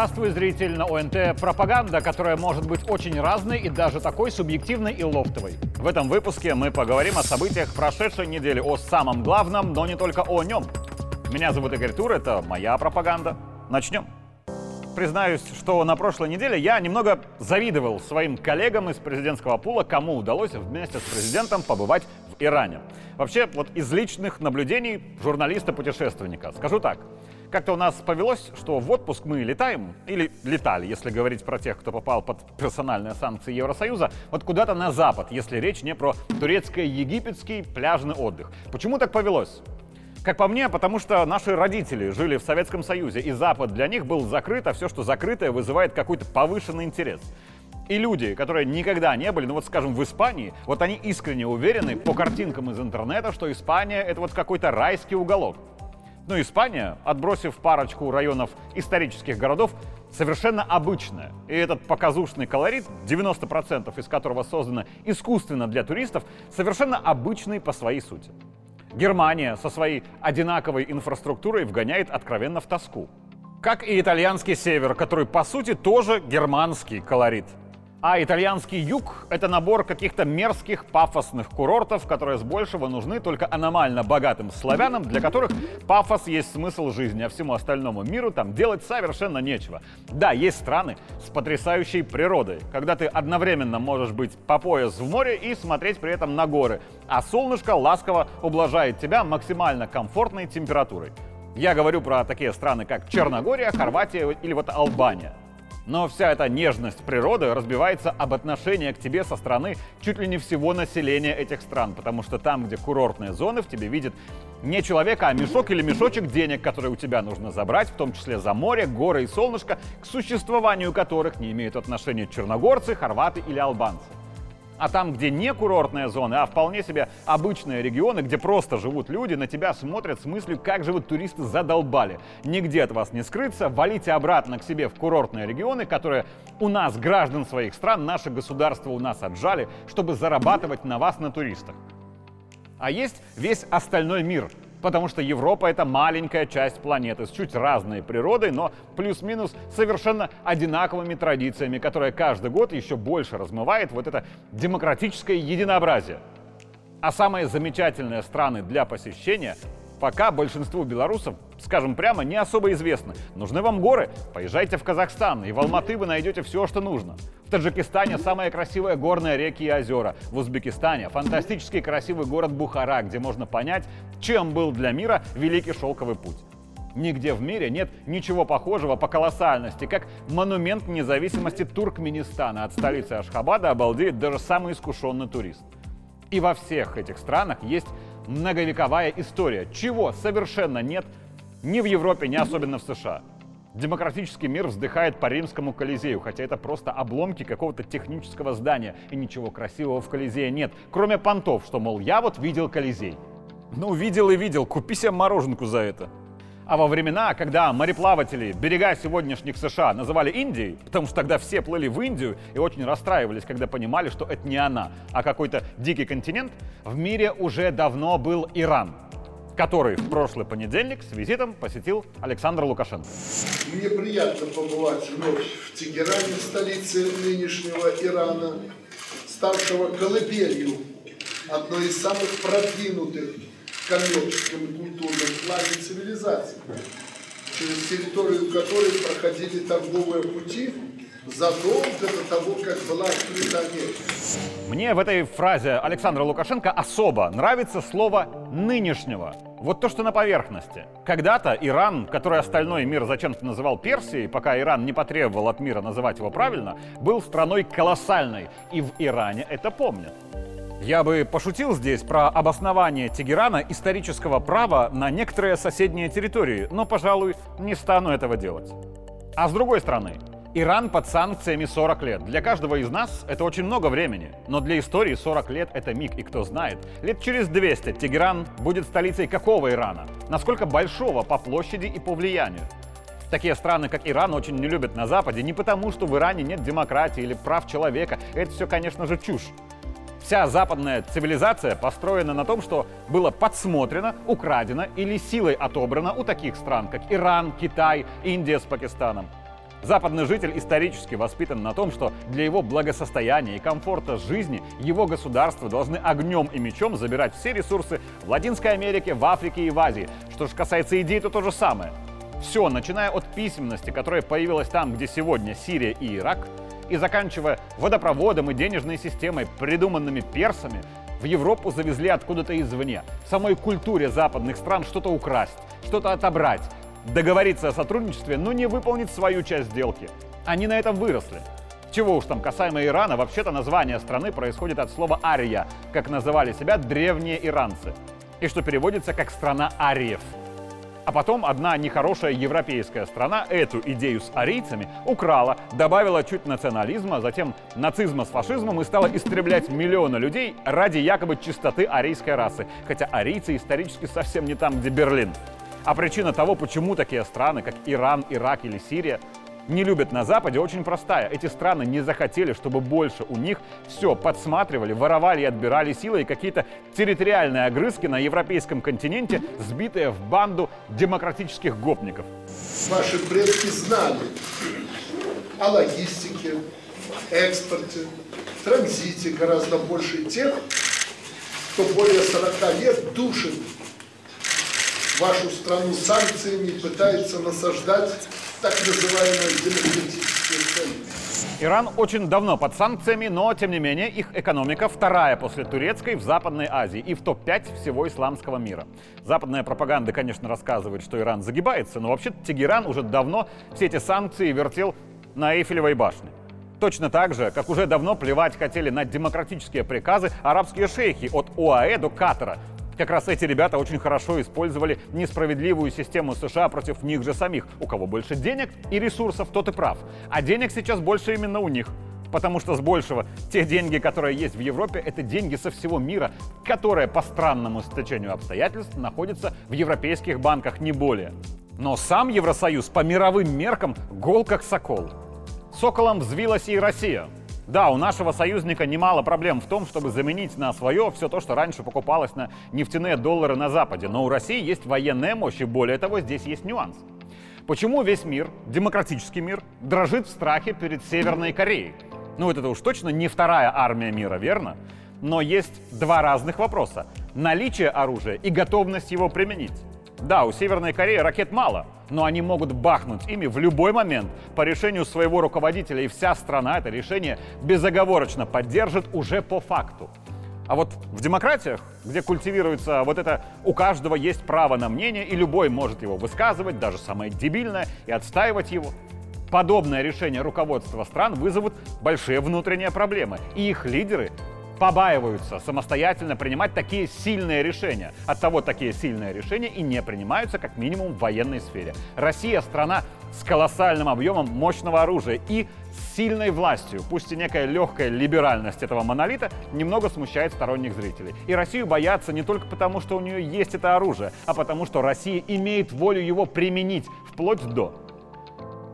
Здравствуй, зритель на ОНТ. Пропаганда, которая может быть очень разной и даже такой субъективной и лофтовой. В этом выпуске мы поговорим о событиях прошедшей недели, о самом главном, но не только о нем. Меня зовут Игорь Тур, это моя пропаганда. Начнем. Признаюсь, что на прошлой неделе я немного завидовал своим коллегам из президентского пула, кому удалось вместе с президентом побывать в Иране. Вообще, вот из личных наблюдений журналиста-путешественника. Скажу так, как-то у нас повелось, что в отпуск мы летаем, или летали, если говорить про тех, кто попал под персональные санкции Евросоюза, вот куда-то на запад, если речь не про турецко-египетский пляжный отдых. Почему так повелось? Как по мне, потому что наши родители жили в Советском Союзе, и Запад для них был закрыт, а все, что закрытое, вызывает какой-то повышенный интерес. И люди, которые никогда не были, ну вот скажем, в Испании, вот они искренне уверены по картинкам из интернета, что Испания это вот какой-то райский уголок. Но Испания, отбросив парочку районов исторических городов, совершенно обычная. И этот показушный колорит, 90% из которого создано искусственно для туристов, совершенно обычный по своей сути. Германия со своей одинаковой инфраструктурой вгоняет откровенно в тоску. Как и итальянский север, который по сути тоже германский колорит. А итальянский юг — это набор каких-то мерзких пафосных курортов, которые с большего нужны только аномально богатым славянам, для которых пафос есть смысл жизни, а всему остальному миру там делать совершенно нечего. Да, есть страны с потрясающей природой, когда ты одновременно можешь быть по пояс в море и смотреть при этом на горы, а солнышко ласково ублажает тебя максимально комфортной температурой. Я говорю про такие страны, как Черногория, Хорватия или вот Албания. Но вся эта нежность природы разбивается об отношение к тебе со стороны чуть ли не всего населения этих стран, потому что там, где курортные зоны, в тебе видят не человека, а мешок или мешочек денег, которые у тебя нужно забрать, в том числе за море, горы и солнышко, к существованию которых не имеют отношения черногорцы, хорваты или албанцы. А там, где не курортные зоны, а вполне себе обычные регионы, где просто живут люди, на тебя смотрят с мыслью, как же вы туристы задолбали. Нигде от вас не скрыться, валите обратно к себе в курортные регионы, которые у нас, граждан своих стран, наше государство у нас отжали, чтобы зарабатывать на вас, на туристах. А есть весь остальной мир, потому что Европа это маленькая часть планеты с чуть разной природой, но плюс-минус совершенно одинаковыми традициями, которая каждый год еще больше размывает вот это демократическое единообразие. А самые замечательные страны для посещения пока большинству белорусов, скажем прямо, не особо известны. Нужны вам горы? Поезжайте в Казахстан, и в Алматы вы найдете все, что нужно. В Таджикистане самые красивые горные реки и озера. В Узбекистане фантастически красивый город Бухара, где можно понять, чем был для мира Великий Шелковый путь. Нигде в мире нет ничего похожего по колоссальности, как монумент независимости Туркменистана. От столицы Ашхабада обалдеет даже самый искушенный турист. И во всех этих странах есть многовековая история, чего совершенно нет ни в Европе, ни особенно в США. Демократический мир вздыхает по римскому Колизею, хотя это просто обломки какого-то технического здания, и ничего красивого в Колизее нет, кроме понтов, что, мол, я вот видел Колизей. Ну, видел и видел, купи себе мороженку за это. А во времена, когда мореплаватели берега сегодняшних США называли Индией, потому что тогда все плыли в Индию и очень расстраивались, когда понимали, что это не она, а какой-то дикий континент, в мире уже давно был Иран, который в прошлый понедельник с визитом посетил Александр Лукашенко. Мне приятно побывать вновь в Тегеране, столице нынешнего Ирана, ставшего колыбелью одной из самых продвинутых коммерческом и культурном плане цивилизаций, через территорию которой проходили торговые пути задолго до того, как была открыта Америка. Мне в этой фразе Александра Лукашенко особо нравится слово «нынешнего». Вот то, что на поверхности. Когда-то Иран, который остальной мир зачем-то называл Персией, пока Иран не потребовал от мира называть его правильно, был страной колоссальной. И в Иране это помнят. Я бы пошутил здесь про обоснование Тегерана исторического права на некоторые соседние территории, но, пожалуй, не стану этого делать. А с другой стороны, Иран под санкциями 40 лет. Для каждого из нас это очень много времени. Но для истории 40 лет это миг, и кто знает, лет через 200 Тегеран будет столицей какого Ирана? Насколько большого по площади и по влиянию? Такие страны, как Иран, очень не любят на Западе не потому, что в Иране нет демократии или прав человека. Это все, конечно же, чушь. Вся западная цивилизация построена на том, что было подсмотрено, украдено или силой отобрано у таких стран, как Иран, Китай, Индия с Пакистаном. Западный житель исторически воспитан на том, что для его благосостояния и комфорта жизни его государства должны огнем и мечом забирать все ресурсы в Латинской Америке, в Африке и в Азии. Что же касается идей, то то же самое. Все, начиная от письменности, которая появилась там, где сегодня Сирия и Ирак, и заканчивая водопроводом и денежной системой, придуманными персами, в Европу завезли откуда-то извне. В самой культуре западных стран что-то украсть, что-то отобрать, договориться о сотрудничестве, но не выполнить свою часть сделки. Они на этом выросли. Чего уж там касаемо Ирана, вообще-то название страны происходит от слова «ария», как называли себя древние иранцы, и что переводится как «страна ариев». А потом одна нехорошая европейская страна эту идею с арийцами украла, добавила чуть национализма, затем нацизма с фашизмом и стала истреблять миллионы людей ради якобы чистоты арийской расы. Хотя арийцы исторически совсем не там, где Берлин. А причина того, почему такие страны, как Иран, Ирак или Сирия, не любят на Западе, очень простая. Эти страны не захотели, чтобы больше у них все подсматривали, воровали и отбирали силы и какие-то территориальные огрызки на европейском континенте, сбитые в банду демократических гопников. Ваши предки знали о логистике, экспорте, транзите гораздо больше тех, кто более 40 лет душит вашу страну санкциями, пытается насаждать так называемые демократические ценности. Иран очень давно под санкциями, но, тем не менее, их экономика вторая после турецкой в Западной Азии и в топ-5 всего исламского мира. Западная пропаганда, конечно, рассказывает, что Иран загибается, но вообще Тегеран уже давно все эти санкции вертел на Эйфелевой башне. Точно так же, как уже давно плевать хотели на демократические приказы арабские шейхи от ОАЭ до Катара, как раз эти ребята очень хорошо использовали несправедливую систему США против них же самих. У кого больше денег и ресурсов, тот и прав. А денег сейчас больше именно у них. Потому что с большего те деньги, которые есть в Европе, это деньги со всего мира, которые по странному стечению обстоятельств находятся в европейских банках, не более. Но сам Евросоюз по мировым меркам гол как сокол. Соколом взвилась и Россия. Да, у нашего союзника немало проблем в том, чтобы заменить на свое все то, что раньше покупалось на нефтяные доллары на Западе. Но у России есть военная мощь, и более того, здесь есть нюанс. Почему весь мир, демократический мир, дрожит в страхе перед Северной Кореей? Ну, это уж точно не вторая армия мира, верно? Но есть два разных вопроса. Наличие оружия и готовность его применить. Да, у Северной Кореи ракет мало, но они могут бахнуть ими в любой момент по решению своего руководителя, и вся страна это решение безоговорочно поддержит уже по факту. А вот в демократиях, где культивируется вот это «у каждого есть право на мнение, и любой может его высказывать, даже самое дебильное, и отстаивать его», подобное решение руководства стран вызовут большие внутренние проблемы, и их лидеры побаиваются самостоятельно принимать такие сильные решения. От того такие сильные решения и не принимаются как минимум в военной сфере. Россия страна с колоссальным объемом мощного оружия и сильной властью. Пусть и некая легкая либеральность этого монолита немного смущает сторонних зрителей. И Россию боятся не только потому, что у нее есть это оружие, а потому что Россия имеет волю его применить вплоть до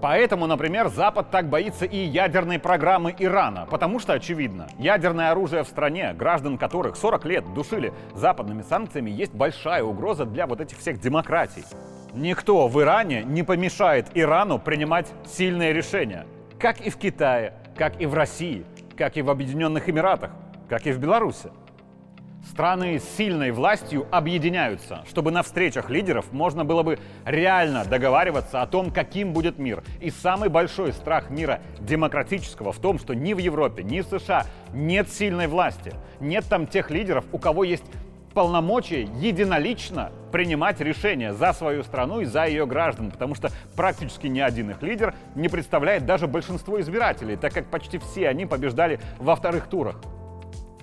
Поэтому, например, Запад так боится и ядерной программы Ирана, потому что, очевидно, ядерное оружие в стране, граждан которых 40 лет душили западными санкциями, есть большая угроза для вот этих всех демократий. Никто в Иране не помешает Ирану принимать сильные решения, как и в Китае, как и в России, как и в Объединенных Эмиратах, как и в Беларуси. Страны с сильной властью объединяются, чтобы на встречах лидеров можно было бы реально договариваться о том, каким будет мир. И самый большой страх мира демократического в том, что ни в Европе, ни в США нет сильной власти. Нет там тех лидеров, у кого есть полномочия единолично принимать решения за свою страну и за ее граждан, потому что практически ни один их лидер не представляет даже большинство избирателей, так как почти все они побеждали во вторых турах.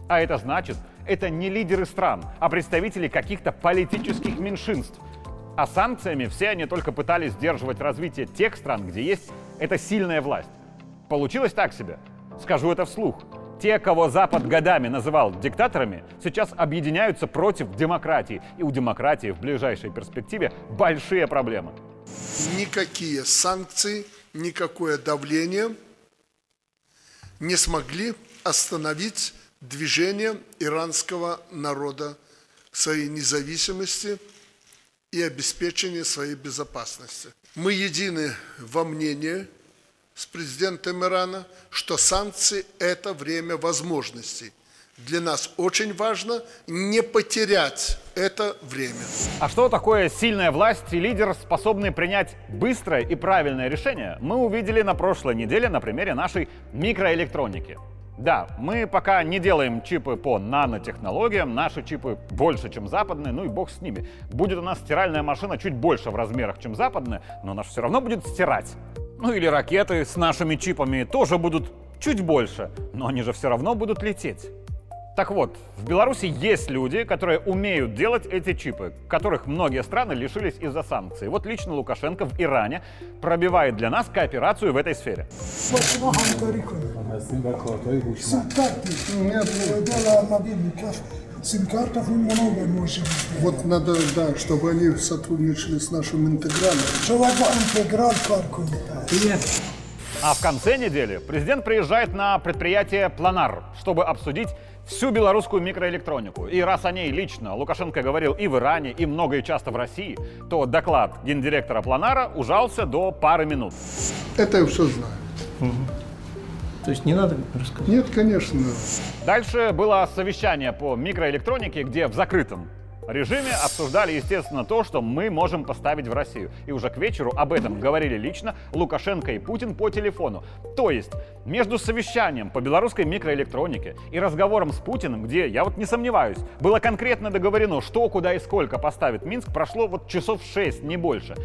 А это значит, это не лидеры стран, а представители каких-то политических меньшинств. А санкциями все они только пытались сдерживать развитие тех стран, где есть эта сильная власть. Получилось так себе. Скажу это вслух. Те, кого Запад годами называл диктаторами, сейчас объединяются против демократии. И у демократии в ближайшей перспективе большие проблемы. Никакие санкции, никакое давление не смогли остановить движение иранского народа к своей независимости и обеспечение своей безопасности. Мы едины во мнении, с президентом Ирана, что санкции – это время возможностей. Для нас очень важно не потерять это время. А что такое сильная власть и лидер, способный принять быстрое и правильное решение, мы увидели на прошлой неделе на примере нашей микроэлектроники. Да, мы пока не делаем чипы по нанотехнологиям, наши чипы больше, чем западные, ну и бог с ними. Будет у нас стиральная машина чуть больше в размерах, чем западная, но она все равно будет стирать. Ну или ракеты с нашими чипами тоже будут чуть больше, но они же все равно будут лететь. Так вот, в Беларуси есть люди, которые умеют делать эти чипы, которых многие страны лишились из-за санкций. Вот лично Лукашенко в Иране пробивает для нас кооперацию в этой сфере. Сим-картах много можем. Вот надо, да, чтобы они сотрудничали с нашим интегралом. интеграл А в конце недели президент приезжает на предприятие «Планар», чтобы обсудить всю белорусскую микроэлектронику. И раз о ней лично Лукашенко говорил и в Иране, и много и часто в России, то доклад гендиректора Планара ужался до пары минут. Это я все знаю. Угу. То есть не надо рассказывать? Нет, конечно. Дальше было совещание по микроэлектронике, где в закрытом режиме обсуждали, естественно, то, что мы можем поставить в Россию. И уже к вечеру об этом говорили лично Лукашенко и Путин по телефону. То есть между совещанием по белорусской микроэлектронике и разговором с Путиным, где, я вот не сомневаюсь, было конкретно договорено, что, куда и сколько поставит Минск, прошло вот часов шесть, не больше.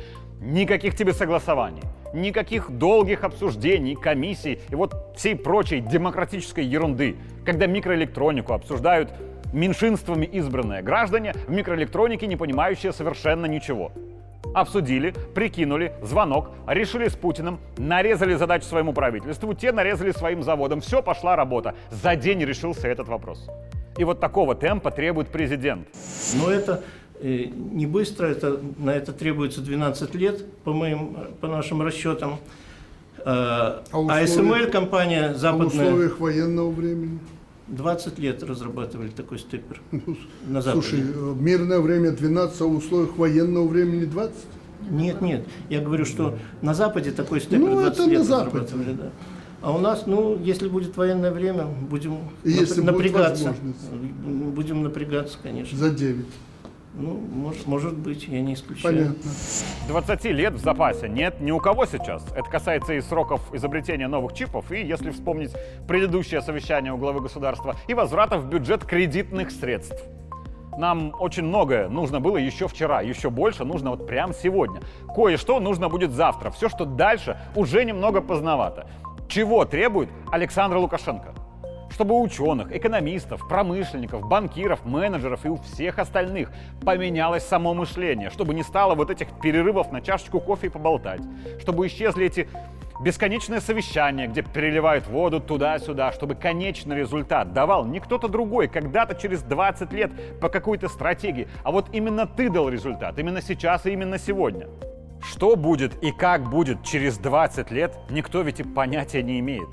Никаких тебе согласований, никаких долгих обсуждений, комиссий и вот всей прочей демократической ерунды, когда микроэлектронику обсуждают меньшинствами избранные граждане в микроэлектронике, не понимающие совершенно ничего. Обсудили, прикинули, звонок, решили с Путиным, нарезали задачу своему правительству, те нарезали своим заводам. Все, пошла работа. За день решился этот вопрос. И вот такого темпа требует президент. Но это э, не быстро, это, на это требуется 12 лет, по, моим, по нашим расчетам. Э, а, а СМЛ компания западная... А в условиях военного времени? 20 лет разрабатывали такой степер на Западе. Слушай, мирное время 12, а в условиях военного времени 20? Нет, нет. Я говорю, что на Западе такой степер ну, 20 лет разрабатывали. Да. А у нас, ну, если будет военное время, будем если напрягаться. Будем напрягаться, конечно. За 9. Ну, может, может быть, я не исключаю. Понятно. 20 лет в запасе нет ни у кого сейчас. Это касается и сроков изобретения новых чипов, и, если вспомнить предыдущее совещание у главы государства, и возврата в бюджет кредитных средств. Нам очень многое нужно было еще вчера, еще больше нужно вот прямо сегодня. Кое-что нужно будет завтра. Все, что дальше, уже немного поздновато. Чего требует Александр Лукашенко? Чтобы у ученых, экономистов, промышленников, банкиров, менеджеров и у всех остальных поменялось само мышление, чтобы не стало вот этих перерывов на чашечку кофе и поболтать, чтобы исчезли эти бесконечные совещания, где переливают воду туда-сюда, чтобы конечный результат давал не кто-то другой, когда-то через 20 лет по какой-то стратегии, а вот именно ты дал результат, именно сейчас и именно сегодня. Что будет и как будет через 20 лет, никто ведь и понятия не имеет.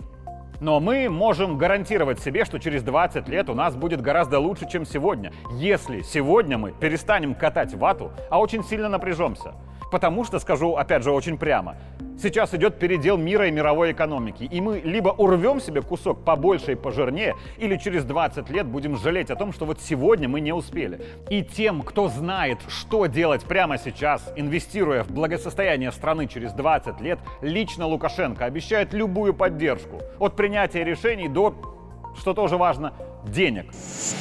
Но мы можем гарантировать себе, что через 20 лет у нас будет гораздо лучше, чем сегодня, если сегодня мы перестанем катать вату, а очень сильно напряжемся. Потому что, скажу опять же очень прямо, сейчас идет передел мира и мировой экономики, и мы либо урвем себе кусок побольше и пожирнее, или через 20 лет будем жалеть о том, что вот сегодня мы не успели. И тем, кто знает, что делать прямо сейчас, инвестируя в благосостояние страны через 20 лет, лично Лукашенко обещает любую поддержку. От принятия решений до что тоже важно, денег.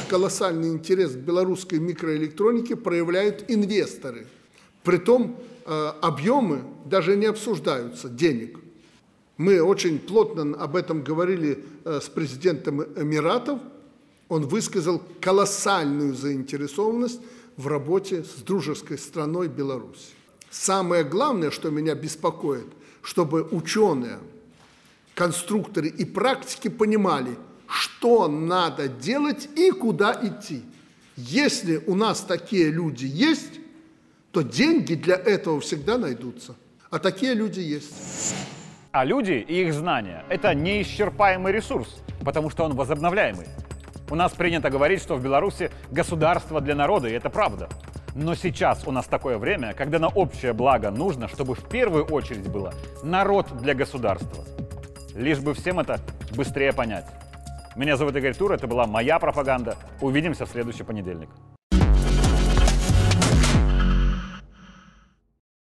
Колоссальный интерес к белорусской микроэлектронике проявляют инвесторы. Притом объемы даже не обсуждаются, денег. Мы очень плотно об этом говорили э, с президентом Эмиратов. Он высказал колоссальную заинтересованность в работе с дружеской страной Беларусь. Самое главное, что меня беспокоит, чтобы ученые, конструкторы и практики понимали, что надо делать и куда идти. Если у нас такие люди есть, то деньги для этого всегда найдутся. А такие люди есть. А люди и их знания – это неисчерпаемый ресурс, потому что он возобновляемый. У нас принято говорить, что в Беларуси государство для народа, и это правда. Но сейчас у нас такое время, когда на общее благо нужно, чтобы в первую очередь было народ для государства. лишь бы всем это быстрее понять. Меня зовут Игорь Тур, это была моя пропаганда. Увидимся в следующий понедельник.